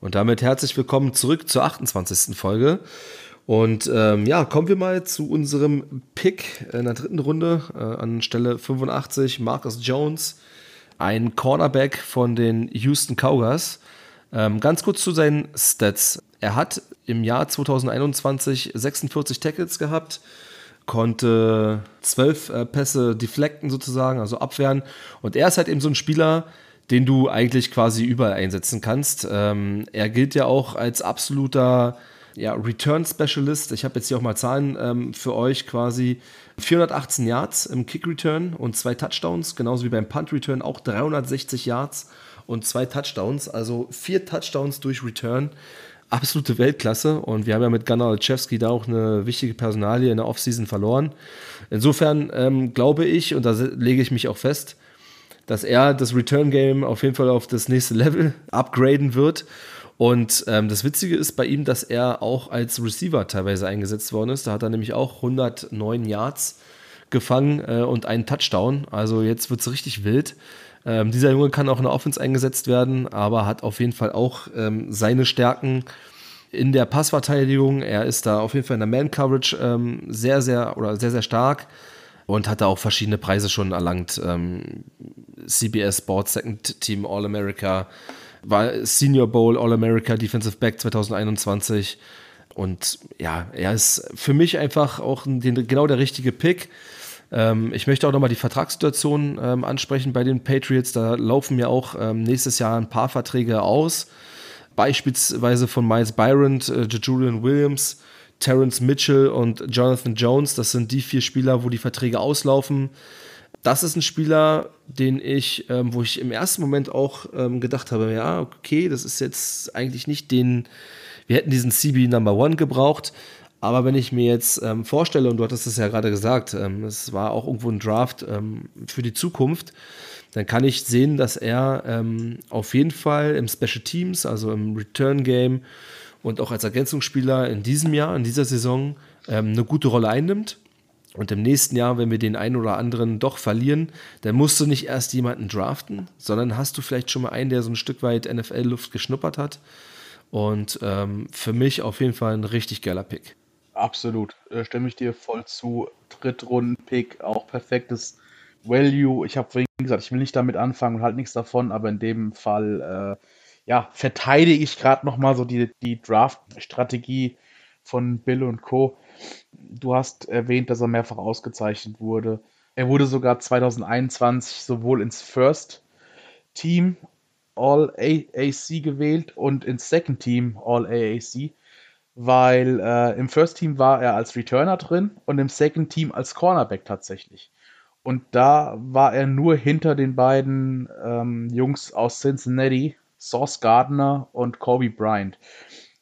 Und damit herzlich willkommen zurück zur 28. Folge. Und ähm, ja, kommen wir mal zu unserem Pick in der dritten Runde äh, an Stelle 85, Marcus Jones, ein Cornerback von den Houston Cougars. Ähm, ganz kurz zu seinen Stats. Er hat im Jahr 2021 46 Tackles gehabt, konnte 12 äh, Pässe deflecten sozusagen, also abwehren. Und er ist halt eben so ein Spieler, den du eigentlich quasi überall einsetzen kannst. Ähm, er gilt ja auch als absoluter ja, Return Specialist. Ich habe jetzt hier auch mal Zahlen ähm, für euch quasi. 418 Yards im Kick Return und zwei Touchdowns, genauso wie beim Punt Return auch 360 Yards und zwei Touchdowns, also vier Touchdowns durch Return. Absolute Weltklasse und wir haben ja mit Gunnar Olszewski da auch eine wichtige Personalie in der Offseason verloren. Insofern ähm, glaube ich, und da lege ich mich auch fest, dass er das Return Game auf jeden Fall auf das nächste Level upgraden wird. Und ähm, das Witzige ist bei ihm, dass er auch als Receiver teilweise eingesetzt worden ist. Da hat er nämlich auch 109 Yards gefangen äh, und einen Touchdown. Also jetzt wird es richtig wild. Ähm, dieser Junge kann auch in der Offense eingesetzt werden, aber hat auf jeden Fall auch ähm, seine Stärken in der Passverteidigung. Er ist da auf jeden Fall in der Man-Coverage ähm, sehr, sehr oder sehr, sehr stark und hat da auch verschiedene Preise schon erlangt. Ähm, CBS Sports Second Team All-America, war Senior Bowl All-America Defensive Back 2021. Und ja, er ist für mich einfach auch den, genau der richtige Pick. Ähm, ich möchte auch nochmal die Vertragssituation ähm, ansprechen bei den Patriots. Da laufen ja auch ähm, nächstes Jahr ein paar Verträge aus. Beispielsweise von Miles Byron, äh, Julian Williams, Terrence Mitchell und Jonathan Jones. Das sind die vier Spieler, wo die Verträge auslaufen. Das ist ein Spieler, den ich, ähm, wo ich im ersten Moment auch ähm, gedacht habe, ja, okay, das ist jetzt eigentlich nicht den, wir hätten diesen CB Number One gebraucht. Aber wenn ich mir jetzt ähm, vorstelle, und du hattest es ja gerade gesagt, ähm, es war auch irgendwo ein Draft ähm, für die Zukunft, dann kann ich sehen, dass er ähm, auf jeden Fall im Special Teams, also im Return Game, und auch als Ergänzungsspieler in diesem Jahr, in dieser Saison, ähm, eine gute Rolle einnimmt. Und im nächsten Jahr, wenn wir den einen oder anderen doch verlieren, dann musst du nicht erst jemanden draften, sondern hast du vielleicht schon mal einen, der so ein Stück weit NFL-Luft geschnuppert hat. Und ähm, für mich auf jeden Fall ein richtig geiler Pick. Absolut, äh, stimme ich dir voll zu. Drittrunden-Pick, auch perfektes Value. Ich habe, wie gesagt, ich will nicht damit anfangen und halt nichts davon, aber in dem Fall äh, ja, verteidige ich gerade nochmal so die, die Draft-Strategie von Bill und Co. Du hast erwähnt, dass er mehrfach ausgezeichnet wurde. Er wurde sogar 2021 sowohl ins First Team All AAC gewählt und ins Second Team All AAC, weil äh, im First Team war er als Returner drin und im Second Team als Cornerback tatsächlich. Und da war er nur hinter den beiden ähm, Jungs aus Cincinnati, Sauce Gardner und Kobe Bryant.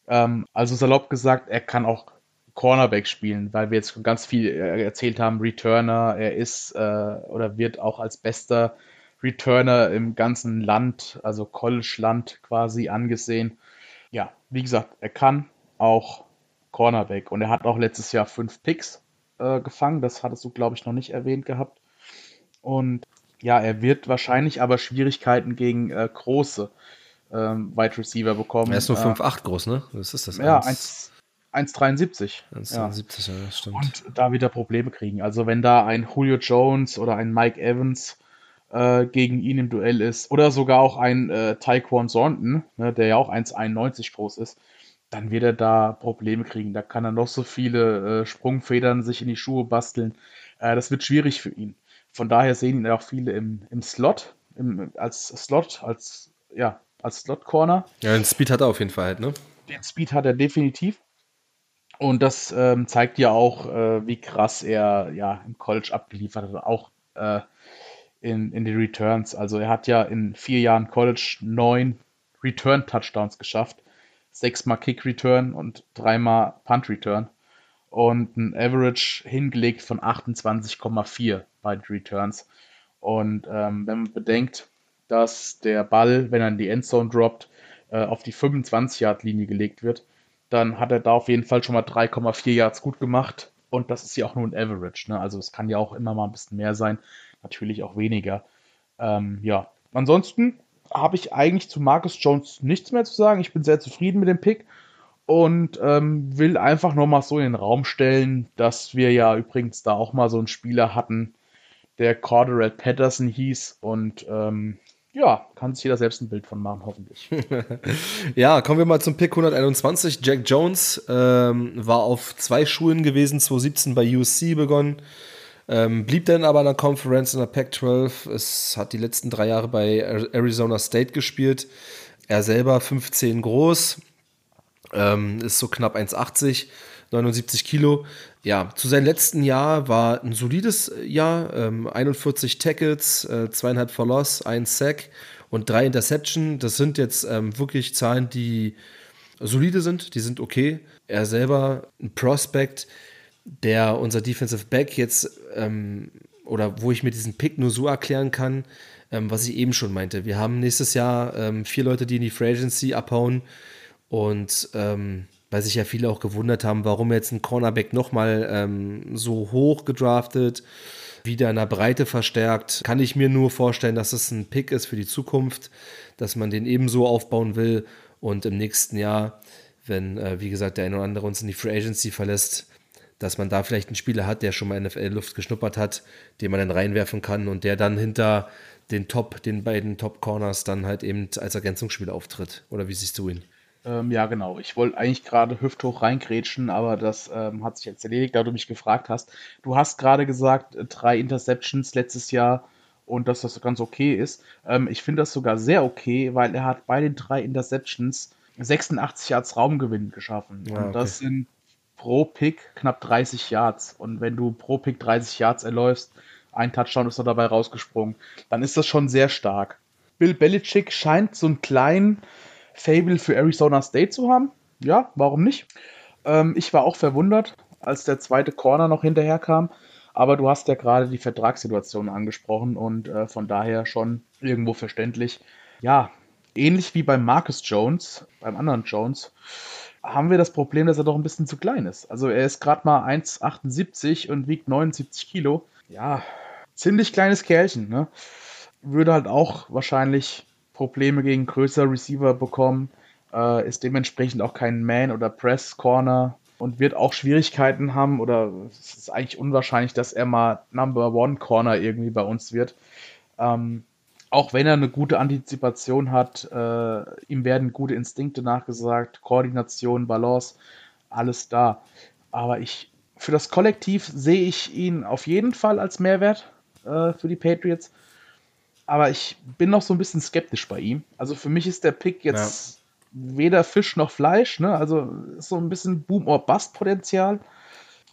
Ähm, also salopp gesagt, er kann auch Cornerback spielen, weil wir jetzt ganz viel äh, erzählt haben, Returner, er ist äh, oder wird auch als bester Returner im ganzen Land, also College-Land quasi angesehen. Ja, wie gesagt, er kann auch Cornerback und er hat auch letztes Jahr fünf Picks äh, gefangen, das hattest du, glaube ich, noch nicht erwähnt gehabt. Und ja, er wird wahrscheinlich aber Schwierigkeiten gegen äh, große ähm, Wide Receiver bekommen. Er ist nur 5,8 äh, groß, ne? Was ist das? Ja, 1,73. 1,73, ja. ja, stimmt. Und da wieder Probleme kriegen. Also wenn da ein Julio Jones oder ein Mike Evans äh, gegen ihn im Duell ist oder sogar auch ein äh, Taekwon Thornton, ne, der ja auch 1,91 groß ist, dann wird er da Probleme kriegen. Da kann er noch so viele äh, Sprungfedern sich in die Schuhe basteln. Äh, das wird schwierig für ihn. Von daher sehen ihn auch viele im, im Slot, im, als Slot, als ja, als Slot Corner. Ja, den Speed hat er auf jeden Fall halt, ne? Den Speed hat er definitiv. Und das ähm, zeigt ja auch, äh, wie krass er ja im College abgeliefert hat, auch äh, in, in den Returns. Also er hat ja in vier Jahren College neun Return-Touchdowns geschafft. Sechsmal Kick-Return und dreimal Punt-Return. Und ein Average hingelegt von 28,4 bei den Returns. Und ähm, wenn man bedenkt, dass der Ball, wenn er in die Endzone droppt, äh, auf die 25-Yard-Linie gelegt wird, dann hat er da auf jeden Fall schon mal 3,4 Yards gut gemacht. Und das ist ja auch nur ein Average. Ne? Also es kann ja auch immer mal ein bisschen mehr sein, natürlich auch weniger. Ähm, ja, ansonsten habe ich eigentlich zu Marcus Jones nichts mehr zu sagen. Ich bin sehr zufrieden mit dem Pick und ähm, will einfach nur mal so in den Raum stellen, dass wir ja übrigens da auch mal so einen Spieler hatten, der Cordell Patterson hieß und ähm, ja, kann sich jeder selbst ein Bild von machen, hoffentlich. ja, kommen wir mal zum Pick 121. Jack Jones ähm, war auf zwei Schulen gewesen, 2017 bei USC begonnen. Ähm, blieb dann aber in der Conference in der Pac-12. Es hat die letzten drei Jahre bei Arizona State gespielt. Er selber 15 groß, ähm, ist so knapp 1,80, 79 Kilo. Ja, zu seinem letzten Jahr war ein solides Jahr. Ähm, 41 Tackles, äh, zweieinhalb for Loss, ein Sack und drei Interception. Das sind jetzt ähm, wirklich Zahlen, die solide sind, die sind okay. Er selber ein Prospect, der unser Defensive Back jetzt ähm, oder wo ich mir diesen Pick nur so erklären kann, ähm, was ich eben schon meinte. Wir haben nächstes Jahr ähm, vier Leute, die in die Free Agency abhauen und ähm, weil sich ja viele auch gewundert haben, warum jetzt ein Cornerback nochmal ähm, so hoch gedraftet, wieder in der Breite verstärkt, kann ich mir nur vorstellen, dass es ein Pick ist für die Zukunft, dass man den ebenso aufbauen will und im nächsten Jahr, wenn, äh, wie gesagt, der eine oder andere uns in die Free Agency verlässt, dass man da vielleicht einen Spieler hat, der schon mal NFL-Luft geschnuppert hat, den man dann reinwerfen kann und der dann hinter den Top, den beiden Top Corners dann halt eben als Ergänzungsspieler auftritt. Oder wie siehst du ihn? Ähm, ja, genau. Ich wollte eigentlich gerade hüfthoch reingrätschen, aber das ähm, hat sich jetzt erledigt, da du mich gefragt hast. Du hast gerade gesagt, äh, drei Interceptions letztes Jahr und dass das ganz okay ist. Ähm, ich finde das sogar sehr okay, weil er hat bei den drei Interceptions 86 Yards Raumgewinn geschaffen. Ja, und das sind pro Pick knapp 30 Yards. Und wenn du pro Pick 30 Yards erläufst, ein Touchdown ist da dabei rausgesprungen, dann ist das schon sehr stark. Bill Belichick scheint so einen kleinen Fable für Arizona State zu haben. Ja, warum nicht? Ähm, ich war auch verwundert, als der zweite Corner noch hinterher kam. Aber du hast ja gerade die Vertragssituation angesprochen und äh, von daher schon irgendwo verständlich. Ja, ähnlich wie beim Marcus Jones, beim anderen Jones, haben wir das Problem, dass er doch ein bisschen zu klein ist. Also er ist gerade mal 1,78 und wiegt 79 Kilo. Ja, ziemlich kleines Kerlchen. Ne? Würde halt auch wahrscheinlich Probleme gegen größere Receiver bekommen. Äh, ist dementsprechend auch kein Man- oder Press-Corner und wird auch Schwierigkeiten haben oder es ist eigentlich unwahrscheinlich, dass er mal Number One Corner irgendwie bei uns wird. Ähm, auch wenn er eine gute Antizipation hat, äh, ihm werden gute Instinkte nachgesagt, Koordination, Balance, alles da. Aber ich, für das Kollektiv sehe ich ihn auf jeden Fall als Mehrwert äh, für die Patriots. Aber ich bin noch so ein bisschen skeptisch bei ihm. Also für mich ist der Pick jetzt ja. weder Fisch noch Fleisch, ne? Also so ein bisschen Boom-or-Bust-Potenzial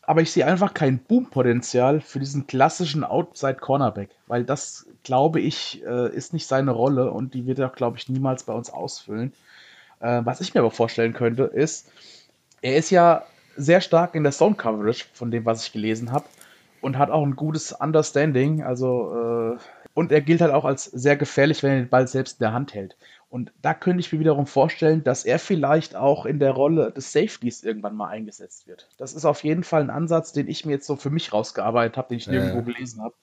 aber ich sehe einfach kein Boom-Potenzial für diesen klassischen Outside-Cornerback, weil das, glaube ich, äh, ist nicht seine Rolle und die wird er, glaube ich, niemals bei uns ausfüllen. Äh, was ich mir aber vorstellen könnte, ist, er ist ja sehr stark in der Zone-Coverage, von dem, was ich gelesen habe, und hat auch ein gutes Understanding, also äh, und er gilt halt auch als sehr gefährlich, wenn er den Ball selbst in der Hand hält. Und da könnte ich mir wiederum vorstellen, dass er vielleicht auch in der Rolle des Safeties irgendwann mal eingesetzt wird. Das ist auf jeden Fall ein Ansatz, den ich mir jetzt so für mich rausgearbeitet habe, den ich nirgendwo ja. gelesen habe.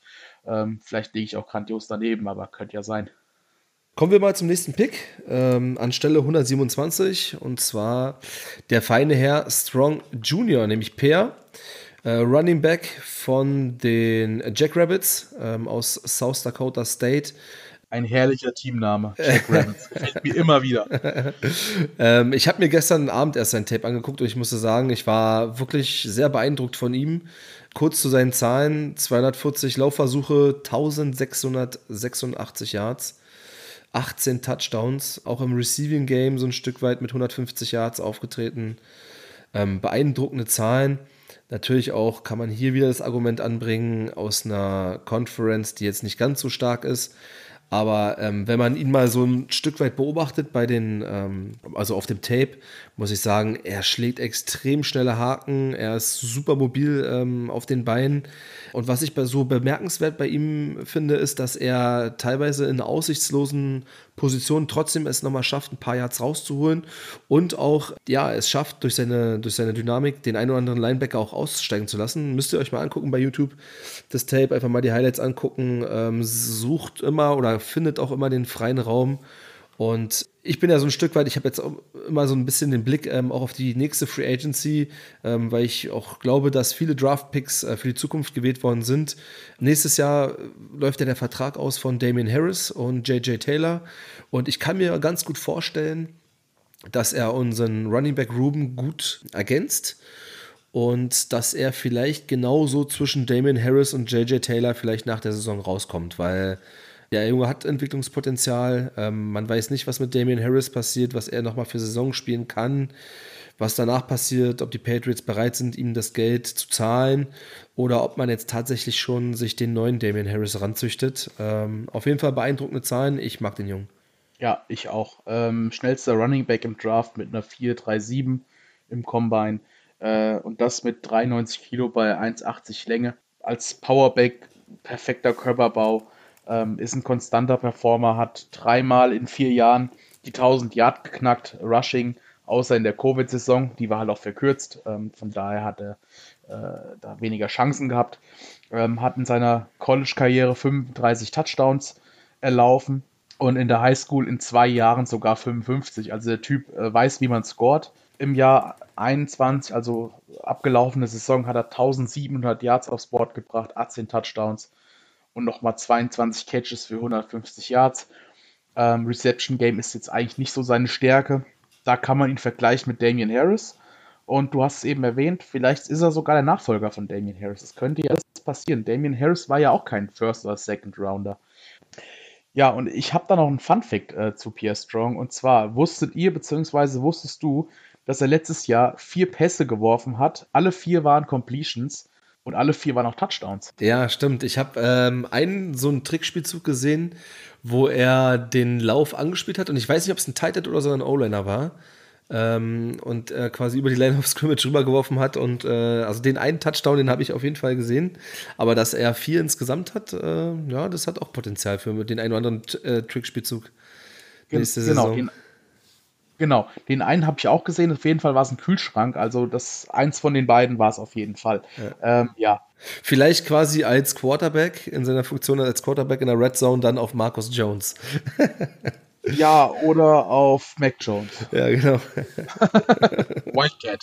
Ähm, vielleicht liege ich auch grandios daneben, aber könnte ja sein. Kommen wir mal zum nächsten Pick. Ähm, an Stelle 127 und zwar der feine Herr Strong Junior, nämlich Peer. Äh, Running Back von den Jackrabbits ähm, aus South Dakota State. Ein herrlicher Teamname. Jack Rabbits. Gefällt mir immer wieder. ähm, ich habe mir gestern Abend erst sein Tape angeguckt und ich musste sagen, ich war wirklich sehr beeindruckt von ihm. Kurz zu seinen Zahlen: 240 Laufversuche, 1686 Yards, 18 Touchdowns, auch im Receiving Game so ein Stück weit mit 150 Yards aufgetreten. Ähm, beeindruckende Zahlen. Natürlich auch kann man hier wieder das Argument anbringen aus einer Conference, die jetzt nicht ganz so stark ist. Aber ähm, wenn man ihn mal so ein Stück weit beobachtet bei den, ähm, also auf dem Tape, muss ich sagen, er schlägt extrem schnelle Haken, er ist super mobil ähm, auf den Beinen. Und was ich so bemerkenswert bei ihm finde, ist, dass er teilweise in aussichtslosen Positionen trotzdem es nochmal schafft, ein paar Yards rauszuholen und auch, ja, es schafft, durch seine, durch seine Dynamik den einen oder anderen Linebacker auch aussteigen zu lassen. Müsst ihr euch mal angucken bei YouTube, das Tape, einfach mal die Highlights angucken. Ähm, sucht immer oder findet auch immer den freien Raum. Und ich bin ja so ein Stück weit, ich habe jetzt immer so ein bisschen den Blick ähm, auch auf die nächste Free Agency, ähm, weil ich auch glaube, dass viele Draft-Picks äh, für die Zukunft gewählt worden sind. Nächstes Jahr läuft ja der Vertrag aus von Damian Harris und JJ Taylor. Und ich kann mir ganz gut vorstellen, dass er unseren Running Back Ruben gut ergänzt und dass er vielleicht genauso zwischen Damian Harris und JJ Taylor vielleicht nach der Saison rauskommt, weil der Junge hat Entwicklungspotenzial. Ähm, man weiß nicht, was mit Damian Harris passiert, was er nochmal für Saison spielen kann, was danach passiert, ob die Patriots bereit sind, ihm das Geld zu zahlen oder ob man jetzt tatsächlich schon sich den neuen Damian Harris ranzüchtet. Ähm, auf jeden Fall beeindruckende Zahlen. Ich mag den Jungen. Ja, ich auch. Ähm, schnellster Running Back im Draft mit einer 4,37 im Combine. Äh, und das mit 93 Kilo bei 1,80 Länge. Als Powerback perfekter Körperbau. Ähm, ist ein konstanter Performer, hat dreimal in vier Jahren die 1000 Yard geknackt, Rushing, außer in der Covid-Saison. Die war halt auch verkürzt. Ähm, von daher hat er äh, da weniger Chancen gehabt. Ähm, hat in seiner College-Karriere 35 Touchdowns erlaufen und in der Highschool in zwei Jahren sogar 55. Also der Typ äh, weiß, wie man scored. Im Jahr 21, also abgelaufene Saison, hat er 1700 Yards aufs Board gebracht, 18 Touchdowns und nochmal 22 Catches für 150 Yards. Ähm, Reception Game ist jetzt eigentlich nicht so seine Stärke. Da kann man ihn vergleichen mit Damian Harris. Und du hast es eben erwähnt, vielleicht ist er sogar der Nachfolger von Damian Harris. Das könnte ja passieren. Damian Harris war ja auch kein First- oder Second-Rounder. Ja, und ich habe da noch einen Fun-Fact äh, zu Pierre Strong. Und zwar wusstet ihr, beziehungsweise wusstest du, dass er letztes Jahr vier Pässe geworfen hat. Alle vier waren Completions und alle vier waren auch Touchdowns. Ja, stimmt. Ich habe ähm, einen so einen Trickspielzug gesehen, wo er den Lauf angespielt hat. Und ich weiß nicht, ob es ein Tight End oder so ein O-Liner war ähm, und äh, quasi über die Line of Scrimmage rübergeworfen hat. Und äh, also den einen Touchdown, den habe ich auf jeden Fall gesehen. Aber dass er vier insgesamt hat, äh, ja, das hat auch Potenzial für den einen oder anderen äh, Trickspielzug. Nächste genau, Saison. Den, genau, den einen habe ich auch gesehen. Auf jeden Fall war es ein Kühlschrank. Also das eins von den beiden war es auf jeden Fall. Ja. Ähm, ja. Vielleicht quasi als Quarterback in seiner Funktion als Quarterback in der Red Zone dann auf Marcus Jones. Ja, oder auf Mac Jones. Ja, genau. Wildcat.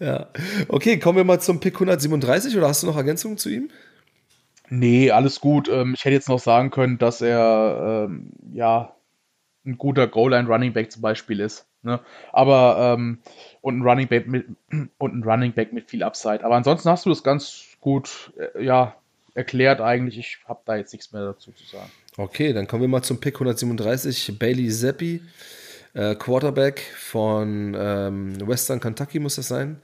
Ja. Okay, kommen wir mal zum Pick 137 oder hast du noch Ergänzungen zu ihm? Nee, alles gut. Ähm, ich hätte jetzt noch sagen können, dass er ähm, ja ein guter Goal-Line Running Back zum Beispiel ist. Ne? Aber ähm, und ein Running Back mit und ein Running Back mit viel Upside. Aber ansonsten hast du das ganz gut äh, ja, erklärt eigentlich. Ich habe da jetzt nichts mehr dazu zu sagen. Okay, dann kommen wir mal zum Pick 137. Bailey Zappi, äh, Quarterback von ähm, Western Kentucky muss das sein,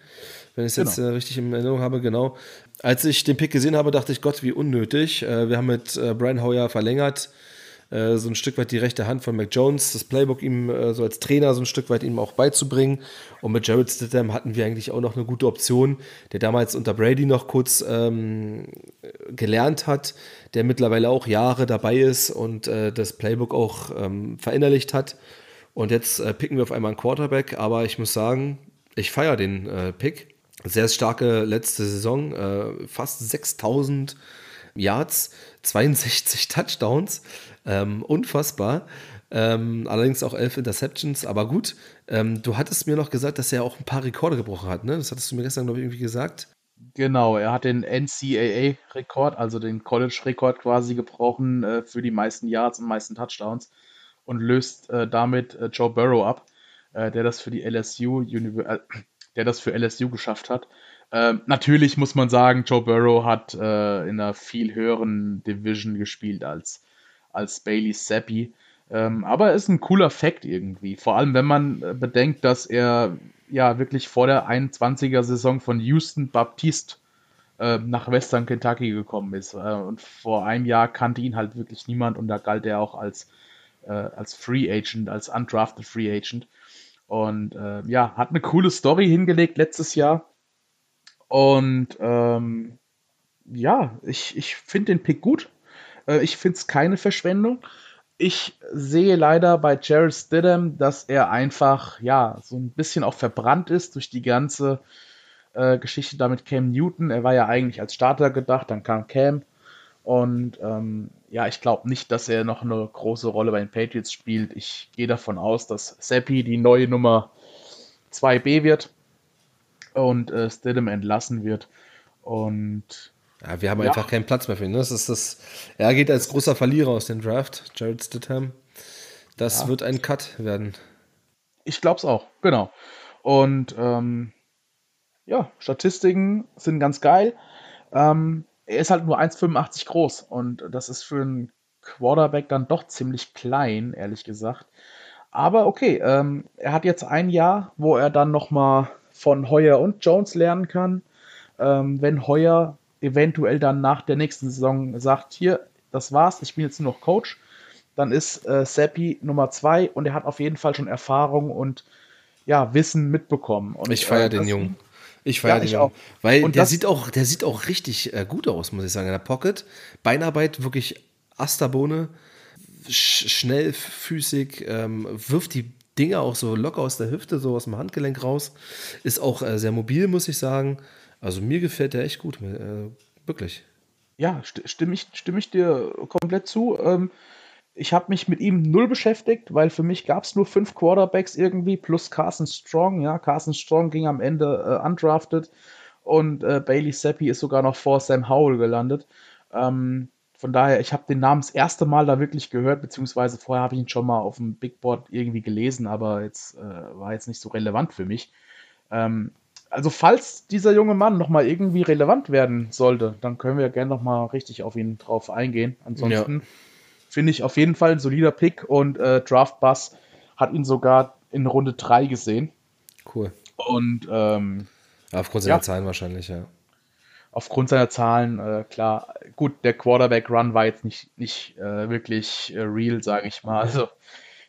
wenn ich es genau. jetzt äh, richtig in Erinnerung habe, genau. Als ich den Pick gesehen habe, dachte ich, Gott, wie unnötig. Äh, wir haben mit äh, Brian Hoyer verlängert. Äh, so ein Stück weit die rechte Hand von Mac Jones, das Playbook ihm äh, so als Trainer so ein Stück weit ihm auch beizubringen. Und mit Jared Stidham hatten wir eigentlich auch noch eine gute Option, der damals unter Brady noch kurz ähm, gelernt hat, der mittlerweile auch Jahre dabei ist und äh, das Playbook auch ähm, verinnerlicht hat. Und jetzt äh, picken wir auf einmal einen Quarterback, aber ich muss sagen, ich feiere den äh, Pick. Sehr starke letzte Saison, äh, fast 6000 Yards, 62 Touchdowns. Ähm, unfassbar. Ähm, allerdings auch elf Interceptions, aber gut. Ähm, du hattest mir noch gesagt, dass er auch ein paar Rekorde gebrochen hat, ne? Das hattest du mir gestern, glaube ich, irgendwie gesagt. Genau, er hat den NCAA-Rekord, also den College-Rekord quasi gebrochen äh, für die meisten Yards und meisten Touchdowns und löst äh, damit äh, Joe Burrow ab, äh, der das für die LSU, äh, der das für LSU geschafft hat. Ähm, natürlich muss man sagen, Joe Burrow hat äh, in einer viel höheren Division gespielt als als Bailey Zappi. Ähm, aber ist ein cooler Fact irgendwie. Vor allem, wenn man äh, bedenkt, dass er ja wirklich vor der 21er Saison von Houston Baptiste äh, nach Western Kentucky gekommen ist. Äh, und vor einem Jahr kannte ihn halt wirklich niemand und da galt er auch als, äh, als Free Agent, als undrafted Free Agent. Und äh, ja, hat eine coole Story hingelegt letztes Jahr. Und ähm, ja, ich, ich finde den Pick gut. Äh, ich finde es keine Verschwendung. Ich sehe leider bei Jared Stidham, dass er einfach, ja, so ein bisschen auch verbrannt ist durch die ganze äh, Geschichte da mit Cam Newton. Er war ja eigentlich als Starter gedacht, dann kam Cam Und ähm, ja, ich glaube nicht, dass er noch eine große Rolle bei den Patriots spielt. Ich gehe davon aus, dass Seppi die neue Nummer 2b wird und äh, Stidham entlassen wird. Und ja, wir haben ja. einfach keinen Platz mehr für ihn. Ne? Das ist das, er geht als großer Verlierer aus dem Draft, Jared Stidham. Das ja. wird ein Cut werden. Ich glaube es auch, genau. Und ähm, ja, Statistiken sind ganz geil. Ähm, er ist halt nur 1,85 groß und das ist für einen Quarterback dann doch ziemlich klein, ehrlich gesagt. Aber okay, ähm, er hat jetzt ein Jahr, wo er dann nochmal von Heuer und Jones lernen kann. Ähm, wenn Heuer eventuell dann nach der nächsten Saison sagt, hier, das war's, ich bin jetzt nur noch Coach, dann ist äh, Seppi Nummer zwei und er hat auf jeden Fall schon Erfahrung und ja, Wissen mitbekommen. Und, ich feiere äh, den Jungen. Ich feiere ja, den Jungen. Weil und der sieht auch, der sieht auch richtig äh, gut aus, muss ich sagen. In der Pocket. Beinarbeit wirklich Asterbohne. Sch schnellfüßig, ähm, wirft die Dinger auch so locker aus der Hüfte, so aus dem Handgelenk raus. Ist auch äh, sehr mobil, muss ich sagen. Also mir gefällt der echt gut, äh, wirklich. Ja, st stimme ich, stimme ich dir komplett zu. Ähm, ich habe mich mit ihm null beschäftigt, weil für mich gab es nur fünf Quarterbacks irgendwie, plus Carson Strong. Ja, Carson Strong ging am Ende äh, undrafted und äh, Bailey Seppi ist sogar noch vor Sam Howell gelandet. Ähm, von daher, ich habe den Namen das erste Mal da wirklich gehört, beziehungsweise vorher habe ich ihn schon mal auf dem Big Board irgendwie gelesen, aber jetzt äh, war jetzt nicht so relevant für mich. Ähm, also falls dieser junge Mann nochmal irgendwie relevant werden sollte, dann können wir gerne nochmal richtig auf ihn drauf eingehen. Ansonsten ja finde ich auf jeden Fall ein solider Pick und äh, Draft Bus hat ihn sogar in Runde 3 gesehen. Cool. Und ähm, aufgrund seiner ja, Zahlen wahrscheinlich, ja. Aufgrund seiner Zahlen, äh, klar. Gut, der Quarterback-Run war jetzt nicht, nicht äh, wirklich äh, real, sage ich mal. Also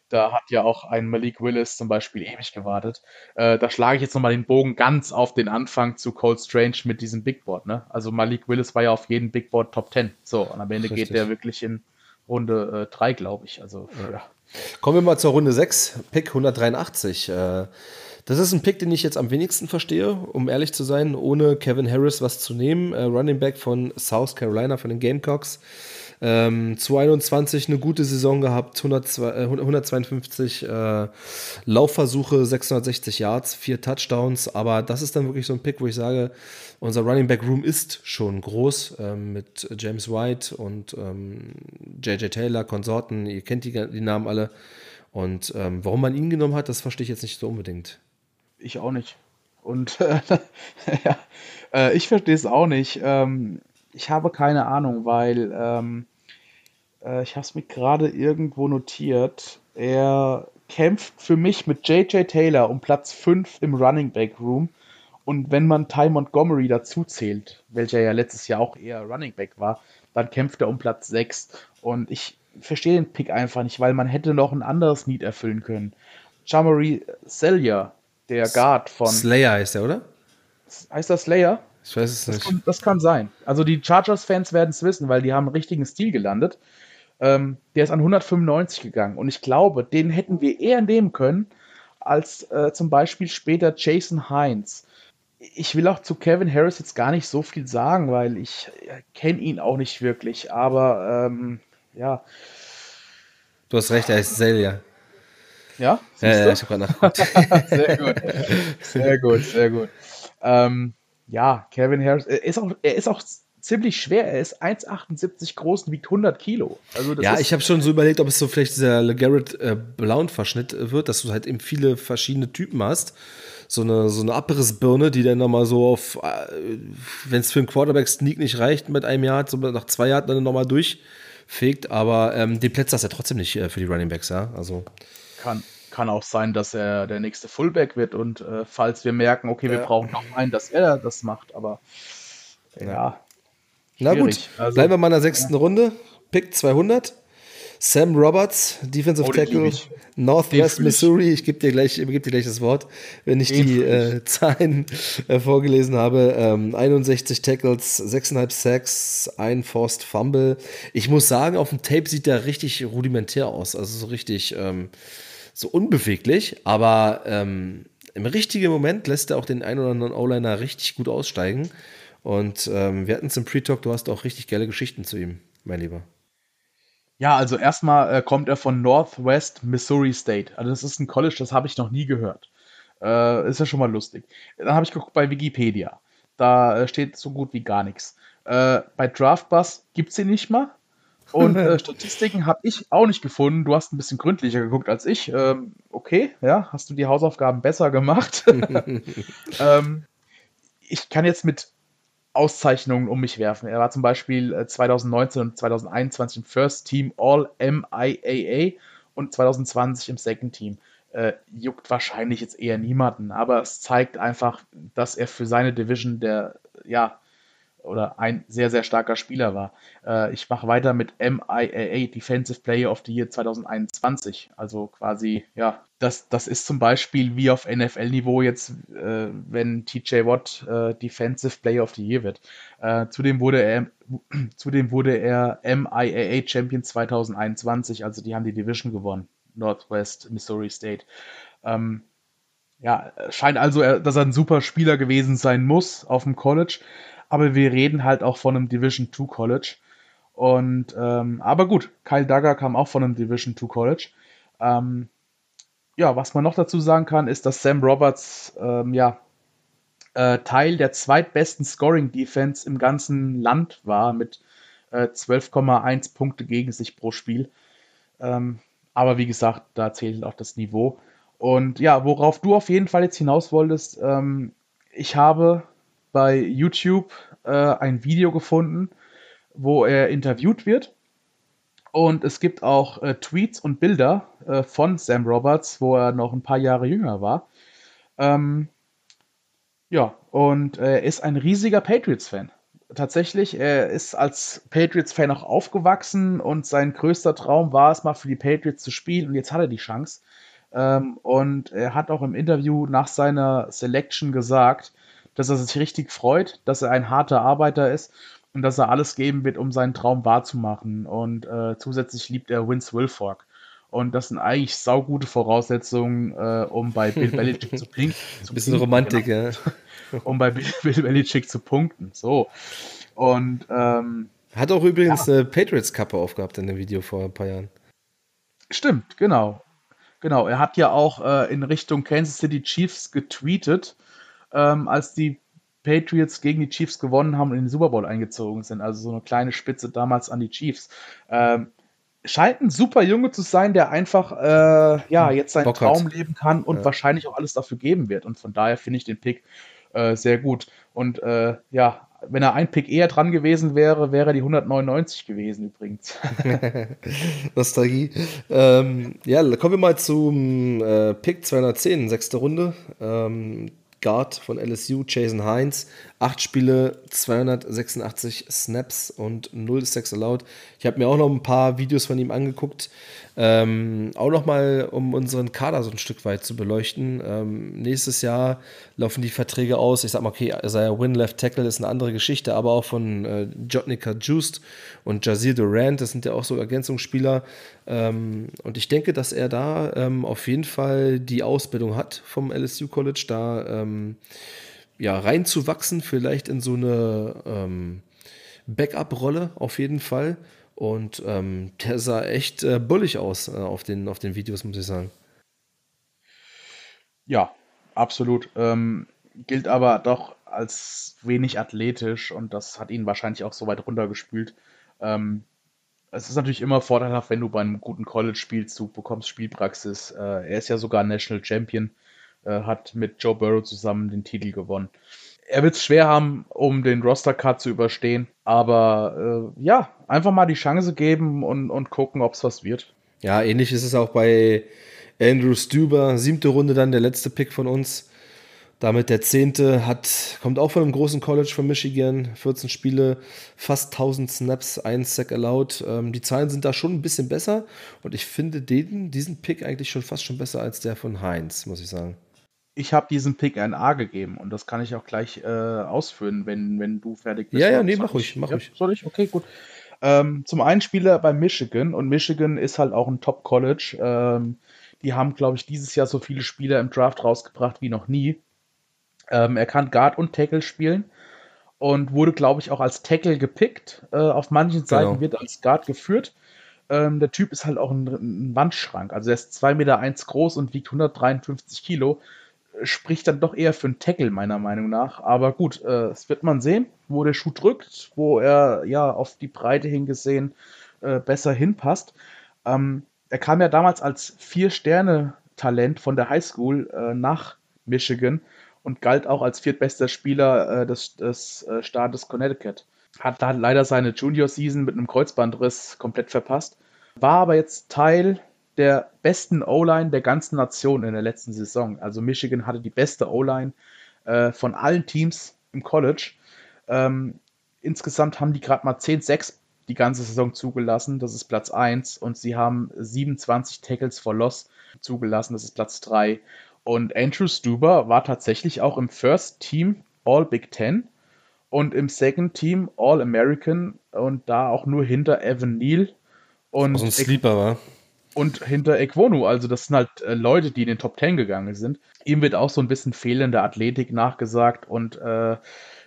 da hat ja auch ein Malik Willis zum Beispiel ewig gewartet. Äh, da schlage ich jetzt nochmal den Bogen ganz auf den Anfang zu Cold Strange mit diesem Big Board. Ne? Also Malik Willis war ja auf jedem Big Board Top 10. So, und am Ende Richtig. geht der wirklich in Runde 3, äh, glaube ich. Also, ja. Kommen wir mal zur Runde 6, Pick 183. Äh, das ist ein Pick, den ich jetzt am wenigsten verstehe, um ehrlich zu sein, ohne Kevin Harris was zu nehmen. Äh, Running Back von South Carolina, von den Gamecocks. Ähm, 2021 eine gute Saison gehabt, 100, äh, 152 äh, Laufversuche, 660 Yards, vier Touchdowns. Aber das ist dann wirklich so ein Pick, wo ich sage, unser Running Back Room ist schon groß ähm, mit James White und ähm, JJ Taylor, Konsorten. Ihr kennt die, die Namen alle. Und ähm, warum man ihn genommen hat, das verstehe ich jetzt nicht so unbedingt. Ich auch nicht. Und äh, ja, äh, ich verstehe es auch nicht. Ähm, ich habe keine Ahnung, weil ähm, äh, ich habe es mir gerade irgendwo notiert. Er kämpft für mich mit JJ Taylor um Platz 5 im Running Back Room und wenn man Ty Montgomery dazu zählt, welcher ja letztes Jahr auch eher Running Back war, dann kämpft er um Platz 6. Und ich verstehe den Pick einfach nicht, weil man hätte noch ein anderes Need erfüllen können. Jamari Sellier, der Guard von. Slayer heißt er, oder? Heißt das Slayer? Ich weiß es nicht. Das kann, das kann sein. Also die Chargers-Fans werden es wissen, weil die haben einen richtigen Stil gelandet. Ähm, der ist an 195 gegangen. Und ich glaube, den hätten wir eher nehmen können, als äh, zum Beispiel später Jason Hines ich will auch zu Kevin Harris jetzt gar nicht so viel sagen, weil ich kenne ihn auch nicht wirklich. Aber ähm, ja. Du hast recht, er ist Celia. Ja? Ja, ja, ich habe gerade nachgeguckt. sehr gut. Sehr gut, sehr gut. Ähm, ja, Kevin Harris, er ist auch, er ist auch ziemlich schwer. Er ist 1,78 groß und wiegt 100 Kilo. Also ja, ich habe schon so überlegt, ob es so vielleicht dieser LeGarrette äh, Blount-Verschnitt wird, dass du halt eben viele verschiedene Typen hast so eine, so eine Abrissbirne, die dann nochmal so auf, äh, wenn es für einen Quarterback-Sneak nicht reicht mit einem Jahr, so nach zwei Jahren dann nochmal durchfegt. Aber ähm, den Plätze hast er trotzdem nicht äh, für die Running Backs, ja. Also. Kann, kann auch sein, dass er der nächste Fullback wird und äh, falls wir merken, okay, wir ja. brauchen noch einen, dass er das macht, aber ja. ja. Na gut, also, bleiben wir mal in der sechsten ja. Runde. Pick 200. Sam Roberts, Defensive oh, Tackle, Northwest Missouri. Ich gebe dir, gleich, geb dir gleich das Wort, wenn ich die äh, Zahlen äh, vorgelesen habe. Ähm, 61 Tackles, 6,5 Sacks, ein Forced Fumble. Ich muss sagen, auf dem Tape sieht der richtig rudimentär aus. Also so richtig ähm, so unbeweglich, aber ähm, im richtigen Moment lässt er auch den einen oder anderen O-Liner richtig gut aussteigen. Und ähm, wir hatten es im Pre-Talk, du hast auch richtig geile Geschichten zu ihm. mein Lieber? Ja, also erstmal äh, kommt er von Northwest Missouri State. Also das ist ein College, das habe ich noch nie gehört. Äh, ist ja schon mal lustig. Dann habe ich geguckt bei Wikipedia. Da äh, steht so gut wie gar nichts. Äh, bei Draftbus gibt es sie nicht mal. Und äh, Statistiken habe ich auch nicht gefunden. Du hast ein bisschen gründlicher geguckt als ich. Ähm, okay, ja, hast du die Hausaufgaben besser gemacht. ähm, ich kann jetzt mit Auszeichnungen um mich werfen. Er war zum Beispiel 2019 äh, und 2021 im First Team All MIAA und 2020 im Second Team. Äh, juckt wahrscheinlich jetzt eher niemanden, aber es zeigt einfach, dass er für seine Division der, ja, oder ein sehr, sehr starker Spieler war. Äh, ich mache weiter mit MIAA Defensive Player of the Year 2021. Also quasi, ja, das, das ist zum Beispiel wie auf NFL-Niveau jetzt, äh, wenn TJ Watt äh, Defensive Player of the Year wird. Äh, zudem wurde er zudem wurde er MIAA Champion 2021, also die haben die Division gewonnen. Northwest Missouri State. Ähm, ja, scheint also, dass er ein super Spieler gewesen sein muss auf dem College aber wir reden halt auch von einem Division 2 College. Und ähm, aber gut, Kyle Duggar kam auch von einem Division 2 College. Ähm, ja, was man noch dazu sagen kann, ist, dass Sam Roberts ähm, ja äh, Teil der zweitbesten Scoring Defense im ganzen Land war mit äh, 12,1 Punkte gegen sich pro Spiel. Ähm, aber wie gesagt, da zählt auch das Niveau. Und ja, worauf du auf jeden Fall jetzt hinaus wolltest, ähm, ich habe bei YouTube äh, ein Video gefunden, wo er interviewt wird. Und es gibt auch äh, Tweets und Bilder äh, von Sam Roberts, wo er noch ein paar Jahre jünger war. Ähm, ja, und er ist ein riesiger Patriots-Fan. Tatsächlich, er ist als Patriots-Fan auch aufgewachsen und sein größter Traum war es mal für die Patriots zu spielen und jetzt hat er die Chance. Ähm, und er hat auch im Interview nach seiner Selection gesagt, dass er sich richtig freut, dass er ein harter Arbeiter ist und dass er alles geben wird, um seinen Traum wahrzumachen. Und äh, zusätzlich liebt er Vince Wilfork. Und das sind eigentlich saugute Voraussetzungen, äh, um bei Bill Belichick zu pinken. Ein bisschen Romantik, genau. ja. um bei Bill, Bill Belichick zu punkten. So. Und ähm, hat auch übrigens ja. eine Patriots-Kappe aufgehabt in dem Video vor ein paar Jahren. Stimmt, genau. Genau, er hat ja auch äh, in Richtung Kansas City Chiefs getweetet ähm, als die Patriots gegen die Chiefs gewonnen haben und in den Super Bowl eingezogen sind. Also so eine kleine Spitze damals an die Chiefs. Ähm, scheint ein super Junge zu sein, der einfach äh, ja jetzt seinen Bock Traum hat. leben kann und ja. wahrscheinlich auch alles dafür geben wird. Und von daher finde ich den Pick äh, sehr gut. Und äh, ja, wenn er ein Pick eher dran gewesen wäre, wäre die 199 gewesen übrigens. Nostalgie. Ähm, ja, kommen wir mal zum äh, Pick 210, sechste Runde. Ähm, Guard von LSU, Jason Hines. Acht Spiele, 286 Snaps und 0 Sex allowed. Ich habe mir auch noch ein paar Videos von ihm angeguckt. Ähm, auch nochmal, um unseren Kader so ein Stück weit zu beleuchten. Ähm, nächstes Jahr laufen die Verträge aus. Ich sag mal, okay, Isaiah Win Left Tackle ist eine andere Geschichte, aber auch von äh, Jotnica Juiced und Jazir Durant, das sind ja auch so Ergänzungsspieler. Ähm, und ich denke, dass er da ähm, auf jeden Fall die Ausbildung hat vom LSU College, da ähm, ja, reinzuwachsen, vielleicht in so eine ähm, Backup-Rolle auf jeden Fall. Und ähm, der sah echt äh, bullig aus äh, auf, den, auf den Videos, muss ich sagen. Ja, absolut. Ähm, gilt aber doch als wenig athletisch und das hat ihn wahrscheinlich auch so weit runtergespült. Ähm, es ist natürlich immer vorteilhaft, wenn du bei einem guten College spielst, du bekommst Spielpraxis. Äh, er ist ja sogar National Champion, äh, hat mit Joe Burrow zusammen den Titel gewonnen er wird es schwer haben, um den Roster-Cut zu überstehen. Aber äh, ja, einfach mal die Chance geben und, und gucken, ob es was wird. Ja, ähnlich ist es auch bei Andrew Stuber, siebte Runde dann, der letzte Pick von uns. Damit der zehnte hat, kommt auch von einem großen College von Michigan, 14 Spiele, fast 1000 Snaps, ein Sack allowed. Ähm, die Zahlen sind da schon ein bisschen besser und ich finde den, diesen Pick eigentlich schon fast schon besser als der von Heinz, muss ich sagen ich habe diesem Pick ein A gegeben und das kann ich auch gleich äh, ausführen, wenn, wenn du fertig bist. Ja, ja, nee, mach ruhig, mach ruhig. soll ich? Okay, gut. Ähm, zum einen Spieler bei Michigan und Michigan ist halt auch ein Top-College. Ähm, die haben, glaube ich, dieses Jahr so viele Spieler im Draft rausgebracht wie noch nie. Ähm, er kann Guard und Tackle spielen und wurde, glaube ich, auch als Tackle gepickt. Äh, auf manchen Seiten genau. wird als Guard geführt. Ähm, der Typ ist halt auch ein, ein, Wandschrank. Also er ist 2,1 Meter eins groß und wiegt 153 Kilo. Spricht dann doch eher für einen Tackle, meiner Meinung nach. Aber gut, äh, es wird man sehen, wo der Schuh drückt, wo er ja auf die Breite hingesehen äh, besser hinpasst. Ähm, er kam ja damals als Vier-Sterne-Talent von der Highschool äh, nach Michigan und galt auch als viertbester Spieler äh, des, des äh, Staates Connecticut. Hat da leider seine Junior-Season mit einem Kreuzbandriss komplett verpasst. War aber jetzt Teil der besten O-Line der ganzen Nation in der letzten Saison. Also Michigan hatte die beste O-Line äh, von allen Teams im College. Ähm, insgesamt haben die gerade mal 10-6 die ganze Saison zugelassen. Das ist Platz 1. Und sie haben 27 Tackles for Loss zugelassen. Das ist Platz 3. Und Andrew Stuber war tatsächlich auch im First Team All Big Ten und im Second Team All American und da auch nur hinter Evan Neal und ein Sleeper war. Und hinter Equonu, also das sind halt äh, Leute, die in den Top Ten gegangen sind. Ihm wird auch so ein bisschen fehlende Athletik nachgesagt und äh,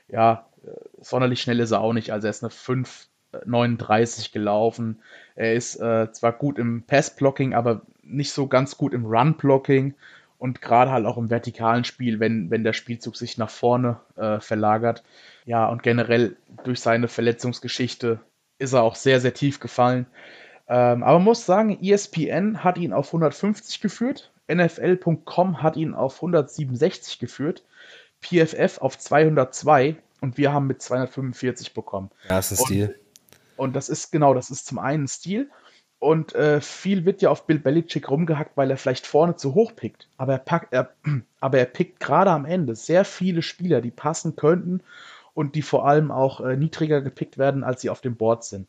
ja, äh, sonderlich schnell ist er auch nicht. Also er ist eine 5,39 äh, gelaufen. Er ist äh, zwar gut im Pass-Blocking, aber nicht so ganz gut im Run-Blocking und gerade halt auch im vertikalen Spiel, wenn, wenn der Spielzug sich nach vorne äh, verlagert. Ja, und generell durch seine Verletzungsgeschichte ist er auch sehr, sehr tief gefallen. Ähm, aber man muss sagen, ESPN hat ihn auf 150 geführt, NFL.com hat ihn auf 167 geführt, PFF auf 202 und wir haben mit 245 bekommen. Ja, das ist ein Stil. Und das ist genau, das ist zum einen Stil und äh, viel wird ja auf Bill Belichick rumgehackt, weil er vielleicht vorne zu hoch pickt. Aber er, packt, er, aber er pickt gerade am Ende sehr viele Spieler, die passen könnten und die vor allem auch äh, niedriger gepickt werden, als sie auf dem Board sind.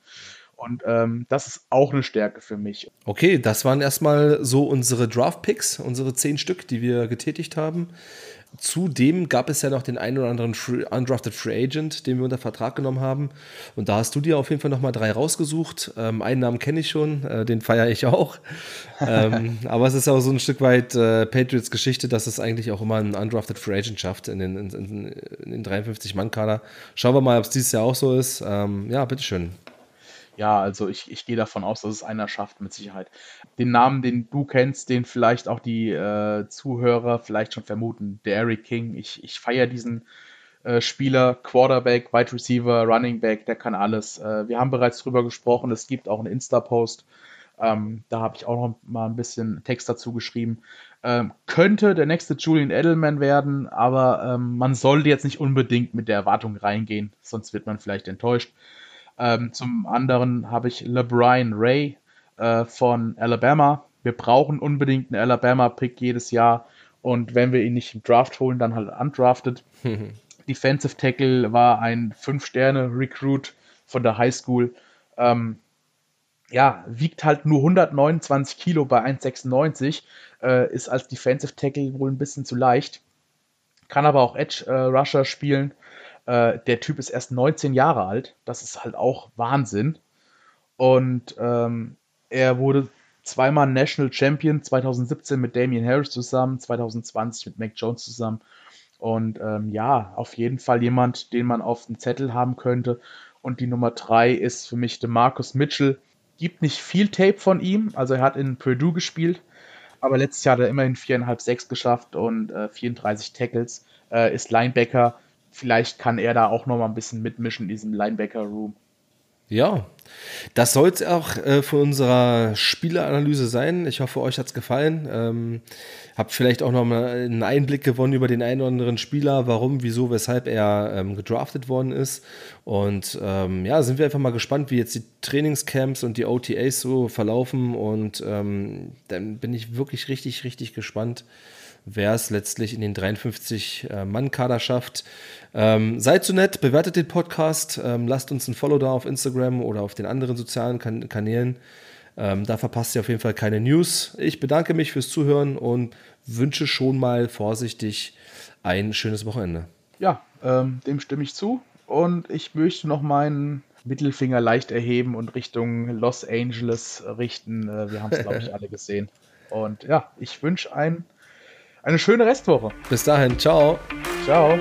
Und ähm, das ist auch eine Stärke für mich. Okay, das waren erstmal so unsere Draft-Picks, unsere zehn Stück, die wir getätigt haben. Zudem gab es ja noch den einen oder anderen Free, Undrafted Free Agent, den wir unter Vertrag genommen haben. Und da hast du dir auf jeden Fall nochmal drei rausgesucht. Ähm, einen Namen kenne ich schon, äh, den feiere ich auch. ähm, aber es ist auch so ein Stück weit äh, Patriots Geschichte, dass es eigentlich auch immer einen Undrafted Free Agent schafft in den, in, in, in den 53-Mann-Kader. Schauen wir mal, ob es dieses Jahr auch so ist. Ähm, ja, bitteschön. Ja, also ich, ich gehe davon aus, dass es einer schafft, mit Sicherheit. Den Namen, den du kennst, den vielleicht auch die äh, Zuhörer vielleicht schon vermuten, Derrick King. Ich, ich feiere diesen äh, Spieler, Quarterback, Wide Receiver, Running Back, der kann alles. Äh, wir haben bereits drüber gesprochen, es gibt auch einen Insta-Post. Ähm, da habe ich auch noch mal ein bisschen Text dazu geschrieben. Ähm, könnte der nächste Julian Edelman werden, aber ähm, man sollte jetzt nicht unbedingt mit der Erwartung reingehen, sonst wird man vielleicht enttäuscht. Ähm, zum anderen habe ich LeBron Ray äh, von Alabama. Wir brauchen unbedingt einen Alabama-Pick jedes Jahr. Und wenn wir ihn nicht im Draft holen, dann halt undrafted. Defensive Tackle war ein 5-Sterne-Recruit von der High School. Ähm, ja, wiegt halt nur 129 Kilo bei 1,96. Äh, ist als Defensive Tackle wohl ein bisschen zu leicht. Kann aber auch Edge äh, Rusher spielen. Äh, der Typ ist erst 19 Jahre alt. Das ist halt auch Wahnsinn. Und ähm, er wurde zweimal National Champion, 2017 mit Damian Harris zusammen, 2020 mit Mac Jones zusammen. Und ähm, ja, auf jeden Fall jemand, den man auf dem Zettel haben könnte. Und die Nummer drei ist für mich Marcus Mitchell. Gibt nicht viel Tape von ihm, also er hat in Purdue gespielt, aber letztes Jahr hat er immerhin 4,5, 6 geschafft und äh, 34 Tackles. Äh, ist Linebacker, vielleicht kann er da auch noch mal ein bisschen mitmischen in diesem Linebacker-Room. Ja, das soll es auch äh, von unserer Spieleanalyse sein. Ich hoffe, euch hat es gefallen. Ähm, habt vielleicht auch noch mal einen Einblick gewonnen über den einen oder anderen Spieler, warum, wieso, weshalb er ähm, gedraftet worden ist. Und ähm, ja, sind wir einfach mal gespannt, wie jetzt die Trainingscamps und die OTAs so verlaufen. Und ähm, dann bin ich wirklich richtig, richtig gespannt, wer es letztlich in den 53-Mann-Kader äh, schafft. Ähm, seid so nett, bewertet den Podcast, ähm, lasst uns ein Follow da auf Instagram oder auf den anderen sozialen kan Kanälen. Ähm, da verpasst ihr auf jeden Fall keine News. Ich bedanke mich fürs Zuhören und wünsche schon mal vorsichtig ein schönes Wochenende. Ja, ähm, dem stimme ich zu. Und ich möchte noch meinen Mittelfinger leicht erheben und Richtung Los Angeles richten. Äh, wir haben es, glaube ich, alle gesehen. Und ja, ich wünsche ein, eine schöne Restwoche. Bis dahin, ciao. Ciao.